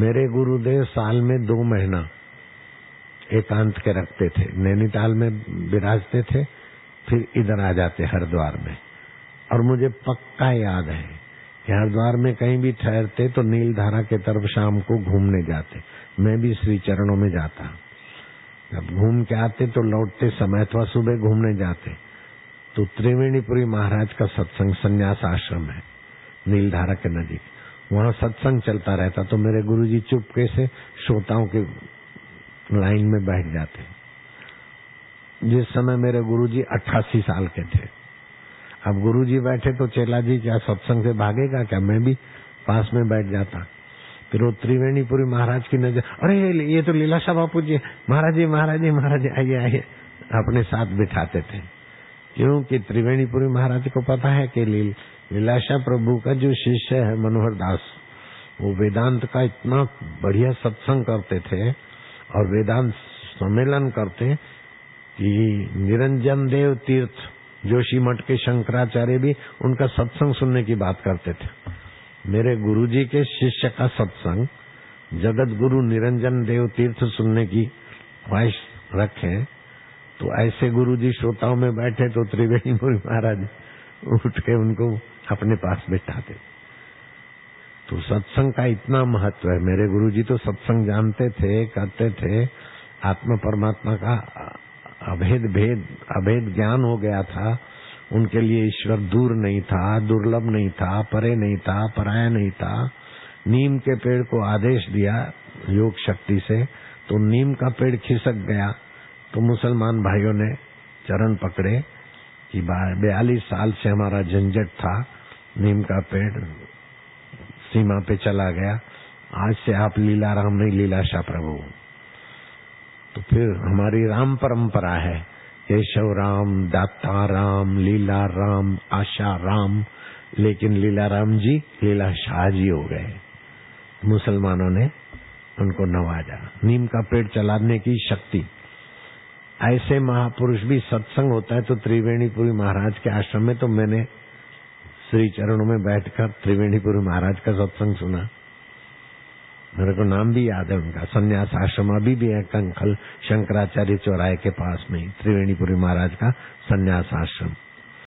मेरे गुरुदेव साल में दो महीना एकांत के रखते थे। नैनीताल में विराजते थे, फिर इधर आ जाते हरिद्वार में। और मुझे पक्का याद है कि हरिद्वार में कहीं भी ठहरते तो नीलधारा के तरफ़ शाम को घूमने जाते। मैं भी श्री चरणों में जाता। जब घूम के आते तो लौटते समय अथवा सुबह घूमने जाते। तो त्रिवेणीपुरी महाराज का सत्संग संन्यास आश्रम है, नीलधारा के नजीक वहाँ सत्संग चलता रहता तो मेरे गुरुजी चुपके से श्रोताओं के लाइन में बैठ जाते। जिस समय मेरे गुरुजी अट्ठासी साल के थे। अब गुरुजी बैठे तो चेला जी क्या सत्संग से भागेगा क्या? मैं भी पास में बैठ जाता। फिर वो त्रिवेणीपुरी महाराज की नज़र, अरे, ये तो लीलाशाह बापू जी महाराज जी महाराज जी, महाराज आइए आइए। अपने साथ बिठाते थे। क्योंकि त्रिवेणीपुरी महाराज को पता है कि लील लीलाशाह प्रभु का जो शिष्य है मनोहर दास, वो वेदांत का इतना बढ़िया सत्संग करते थे और वेदांत सम्मेलन करते कि निरंजन देव तीर्थ, जोशी मठ के शंकराचार्य भी उनका सत्संग सुनने की बात करते थे। मेरे गुरुजी के शिष्य का सत्संग जगत गुरु निरंजन देव तीर्थ सुनने की ख्वाहिश रखे तो ऐसे गुरु जी श्रोताओं में बैठे तो त्रिवेणी महाराज उठ के उनको अपने पास बिठाते। तो सत्संग का इतना महत्व है। मेरे गुरु जी तो सत्संग जानते थे, करते थे। आत्मा परमात्मा का अभेद भेद, अभेद ज्ञान हो गया था। उनके लिए ईश्वर दूर नहीं था, दुर्लभ नहीं था, परे नहीं था, पराया नहीं था। नीम के पेड़ को आदेश दिया योग शक्ति से तो नीम का पेड़ खिसक गया। तो मुसलमान भाइयों ने चरण पकड़े कि बयालीस साल से हमारा झंझट था, नीम का पेड़ सीमा पे चला गया। आज से आप लीला राम नहीं, लीलाशाह प्रभु। तो फिर हमारी राम परंपरा है, केशव राम, दाता राम लीला राम आशा राम, लेकिन लीला राम जी लीला शाह जी हो गए। मुसलमानों ने उनको नवाजा। नीम का पेड़ चलाने की शक्ति ऐसे महापुरुष भी सत्संग होता है तो त्रिवेणीपुरी महाराज के आश्रम में तो मैंने श्री चरणों में बैठकर त्रिवेणीपुरी महाराज का सत्संग सुना। मेरे को नाम भी याद है उनका, संन्यास आश्रम अभी भी है, कंखल शंकराचार्य चौराहे के पास में त्रिवेणीपुरी महाराज का संन्यास आश्रम।